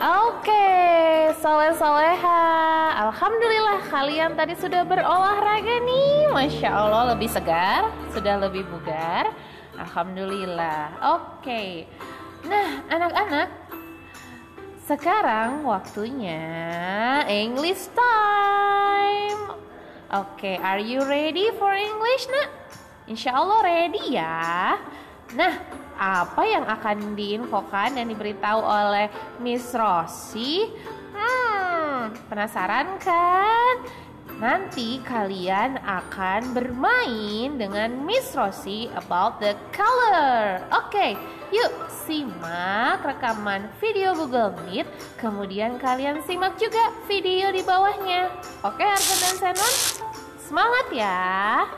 Oke, soleh-soleha. Alhamdulillah kalian tadi sudah berolahraga nih. Masya Allah lebih segar, sudah lebih bugar. Alhamdulillah. Oke. Nah, anak-anak, sekarang waktunya English time. Oke, are you ready for English, nak? Insya Allah ready ya. Nah, apa yang akan diinfokan dan diberitahu oleh Miss Rossi? Hmm, penasaran kan? Nanti kalian akan bermain dengan Miss Rossi about the color. Oke, yuk simak rekaman video Google Meet. Kemudian kalian simak juga video di bawahnya. Oke, Argon dan Senon, semangat ya!